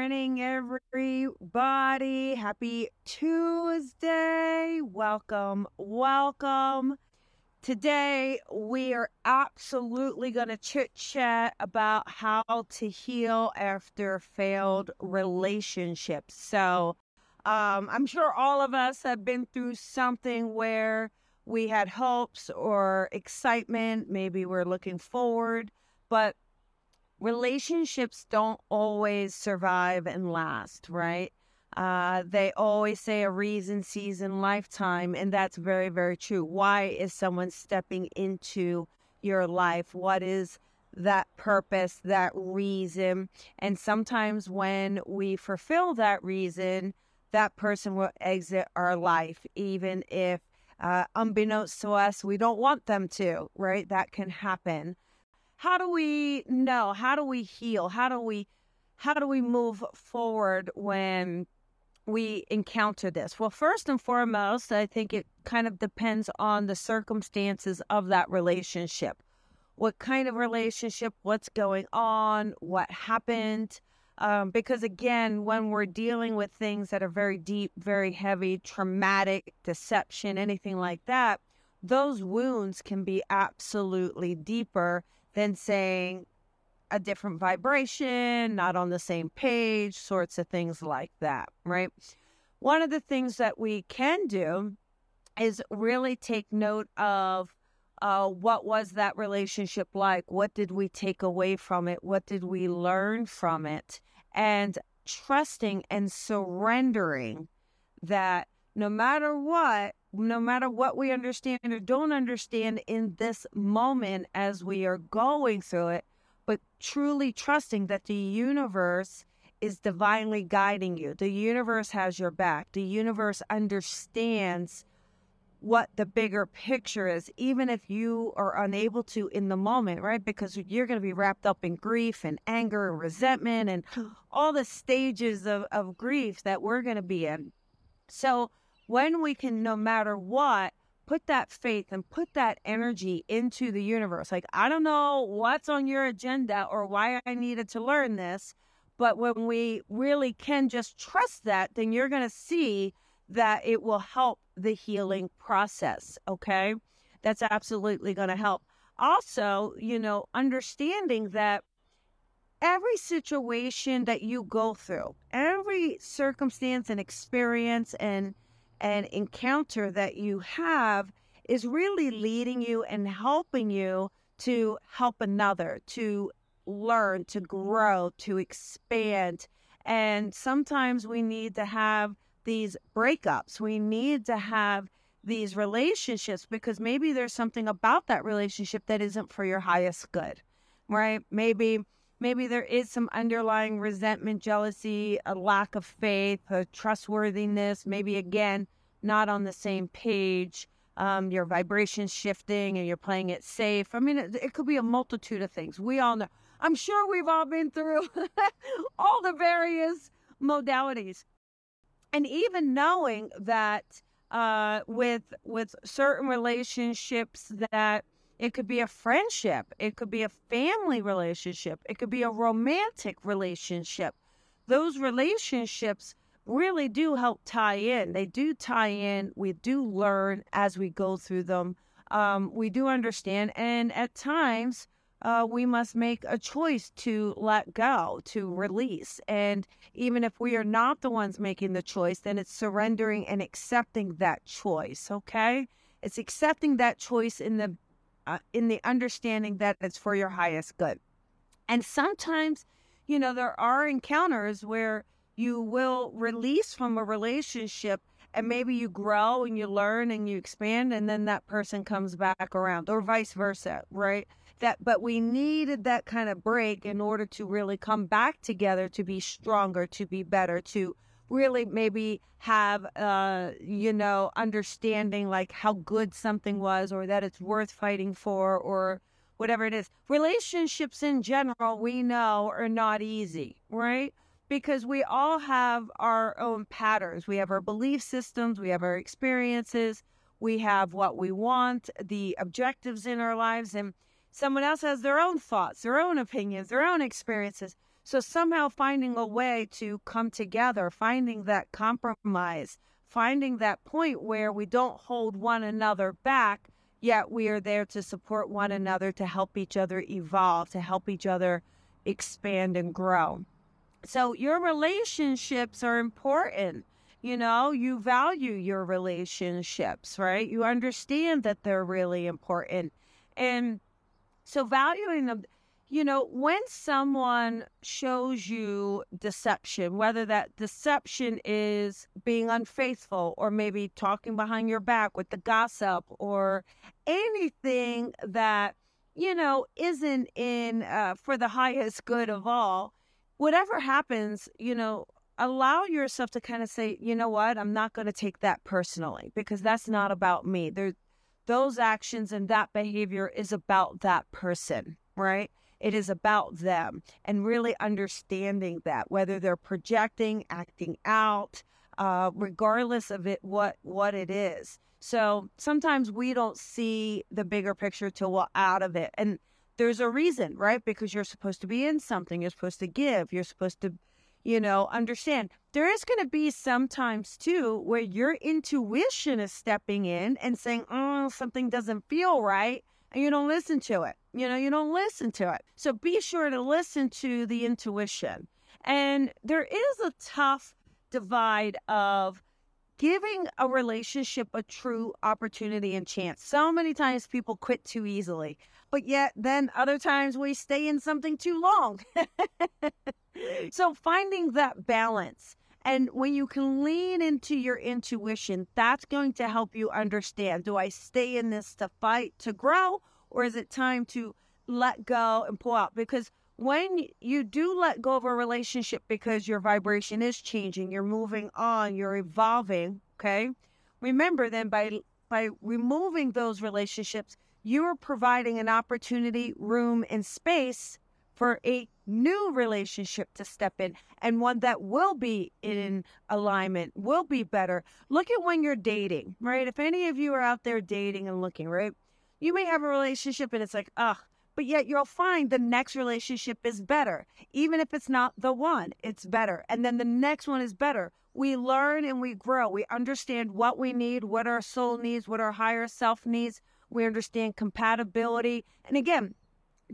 morning, everybody. Happy Tuesday. Welcome, welcome. Today, we are absolutely going to chit chat about how to heal after failed relationships. So, um, I'm sure all of us have been through something where we had hopes or excitement. Maybe we're looking forward, but relationships don't always survive and last, right? Uh, they always say a reason, season, lifetime, and that's very, very true. Why is someone stepping into your life? What is that purpose, that reason? And sometimes when we fulfill that reason, that person will exit our life, even if, uh, unbeknownst to us, we don't want them to, right? That can happen how do we know? How do we heal? How do we how do we move forward when we encounter this? Well, first and foremost, I think it kind of depends on the circumstances of that relationship. What kind of relationship? What's going on? What happened? Um, because again, when we're dealing with things that are very deep, very heavy, traumatic, deception, anything like that, those wounds can be absolutely deeper than saying a different vibration, not on the same page, sorts of things like that, right? One of the things that we can do is really take note of uh, what was that relationship like? What did we take away from it? What did we learn from it? And trusting and surrendering that no matter what, no matter what we understand or don't understand in this moment as we are going through it, but truly trusting that the universe is divinely guiding you. The universe has your back. The universe understands what the bigger picture is, even if you are unable to in the moment, right? Because you're going to be wrapped up in grief and anger and resentment and all the stages of, of grief that we're going to be in. So, when we can, no matter what, put that faith and put that energy into the universe. Like, I don't know what's on your agenda or why I needed to learn this, but when we really can just trust that, then you're going to see that it will help the healing process. Okay. That's absolutely going to help. Also, you know, understanding that every situation that you go through, every circumstance and experience and and encounter that you have is really leading you and helping you to help another, to learn, to grow, to expand. And sometimes we need to have these breakups. We need to have these relationships because maybe there's something about that relationship that isn't for your highest good, right? Maybe maybe there is some underlying resentment, jealousy, a lack of faith, a trustworthiness, maybe again, not on the same page. Um, your vibration shifting and you're playing it safe. I mean, it, it could be a multitude of things. We all know. I'm sure we've all been through all the various modalities. And even knowing that uh, with with certain relationships that it could be a friendship, it could be a family relationship, it could be a romantic relationship. Those relationships really do help tie in. They do tie in. We do learn as we go through them. Um, we do understand. And at times, uh, we must make a choice to let go, to release. And even if we are not the ones making the choice, then it's surrendering and accepting that choice. Okay, it's accepting that choice in the uh, in the understanding that it's for your highest good. And sometimes, you know, there are encounters where you will release from a relationship and maybe you grow and you learn and you expand and then that person comes back around or vice versa, right? That but we needed that kind of break in order to really come back together to be stronger, to be better, to really maybe have uh you know understanding like how good something was or that it's worth fighting for or whatever it is. Relationships in general we know are not easy right? Because we all have our own patterns. We have our belief systems we have our experiences we have what we want the objectives in our lives and someone else has their own thoughts their own opinions their own experiences So somehow finding a way to come together, finding that compromise, finding that point where we don't hold one another back, yet we are there to support one another, to help each other evolve, to help each other expand and grow. So your relationships are important. You know, you value your relationships, right? You understand that they're really important. And so valuing them you know, when someone shows you deception, whether that deception is being unfaithful or maybe talking behind your back with the gossip or anything that, you know, isn't in uh, for the highest good of all, whatever happens, you know, allow yourself to kind of say, you know what, I'm not going to take that personally because that's not about me. There, those actions and that behavior is about that person, right? It is about them and really understanding that, whether they're projecting, acting out, uh, regardless of it, what what it is. So sometimes we don't see the bigger picture till we're out of it, and there's a reason, right? Because you're supposed to be in something, you're supposed to give, you're supposed to, you know, understand. There is going to be sometimes too where your intuition is stepping in and saying, "Oh, something doesn't feel right," and you don't listen to it. You know, you don't listen to it. So be sure to listen to the intuition. And there is a tough divide of giving a relationship a true opportunity and chance. So many times people quit too easily, but yet then other times we stay in something too long. so finding that balance. And when you can lean into your intuition, that's going to help you understand do I stay in this to fight, to grow, or is it time to let go and pull out? Because when you do let go of a relationship because your vibration is changing, you're moving on, you're evolving, okay? Remember then by by removing those relationships, you are providing an opportunity, room, and space for a new relationship to step in and one that will be in alignment, will be better. Look at when you're dating, right? If any of you are out there dating and looking, right? You may have a relationship and it's like, ugh, but yet you'll find the next relationship is better. Even if it's not the one, it's better. And then the next one is better. We learn and we grow. We understand what we need, what our soul needs, what our higher self needs. We understand compatibility. And again,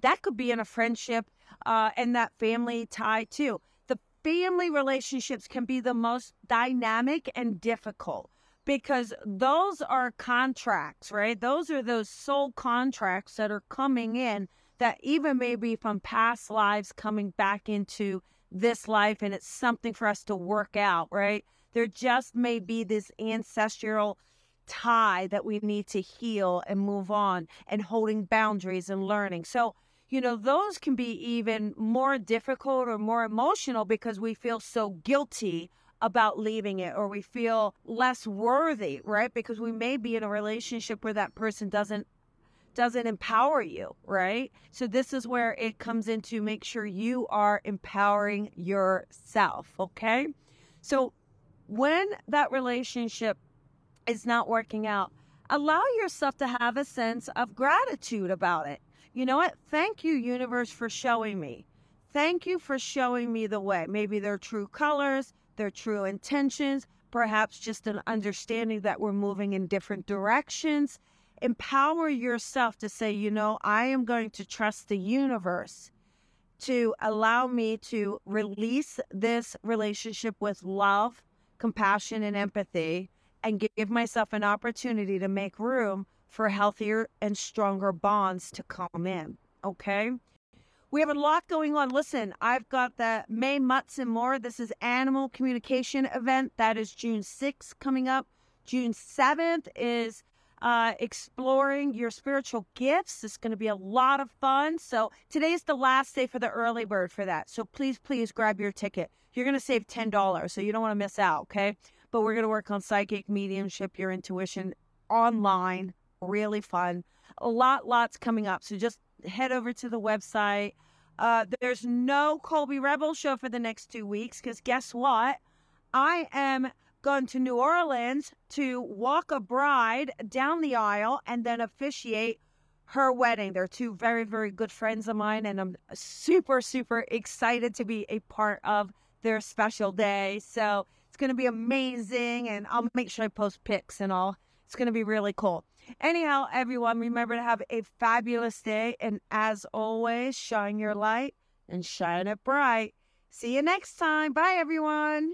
that could be in a friendship uh, and that family tie too. The family relationships can be the most dynamic and difficult because those are contracts, right? Those are those soul contracts that are coming in that even maybe from past lives coming back into this life and it's something for us to work out, right? There just may be this ancestral tie that we need to heal and move on and holding boundaries and learning. So, you know, those can be even more difficult or more emotional because we feel so guilty about leaving it or we feel less worthy, right? Because we may be in a relationship where that person doesn't doesn't empower you, right? So this is where it comes into make sure you are empowering yourself, okay? So when that relationship is not working out, allow yourself to have a sense of gratitude about it. You know what? Thank you, universe, for showing me. Thank you for showing me the way. Maybe their true colors, their true intentions, perhaps just an understanding that we're moving in different directions. Empower yourself to say, you know, I am going to trust the universe to allow me to release this relationship with love, compassion, and empathy, and give myself an opportunity to make room for healthier and stronger bonds to come in. Okay. We have a lot going on. Listen, I've got the May Mutts and More. This is Animal Communication event. That is June 6th coming up. June 7th is uh, exploring your spiritual gifts. It's going to be a lot of fun. So today is the last day for the early bird for that. So please, please grab your ticket. You're going to save $10, so you don't want to miss out, okay? But we're going to work on psychic mediumship, your intuition online. Really fun. A lot, lots coming up. So just head over to the website. Uh, there's no Colby Rebel show for the next two weeks because guess what? I am going to New Orleans to walk a bride down the aisle and then officiate her wedding. They're two very, very good friends of mine, and I'm super, super excited to be a part of their special day. So it's going to be amazing, and I'll make sure I post pics and all. It's going to be really cool. Anyhow, everyone, remember to have a fabulous day. And as always, shine your light and shine it bright. See you next time. Bye, everyone.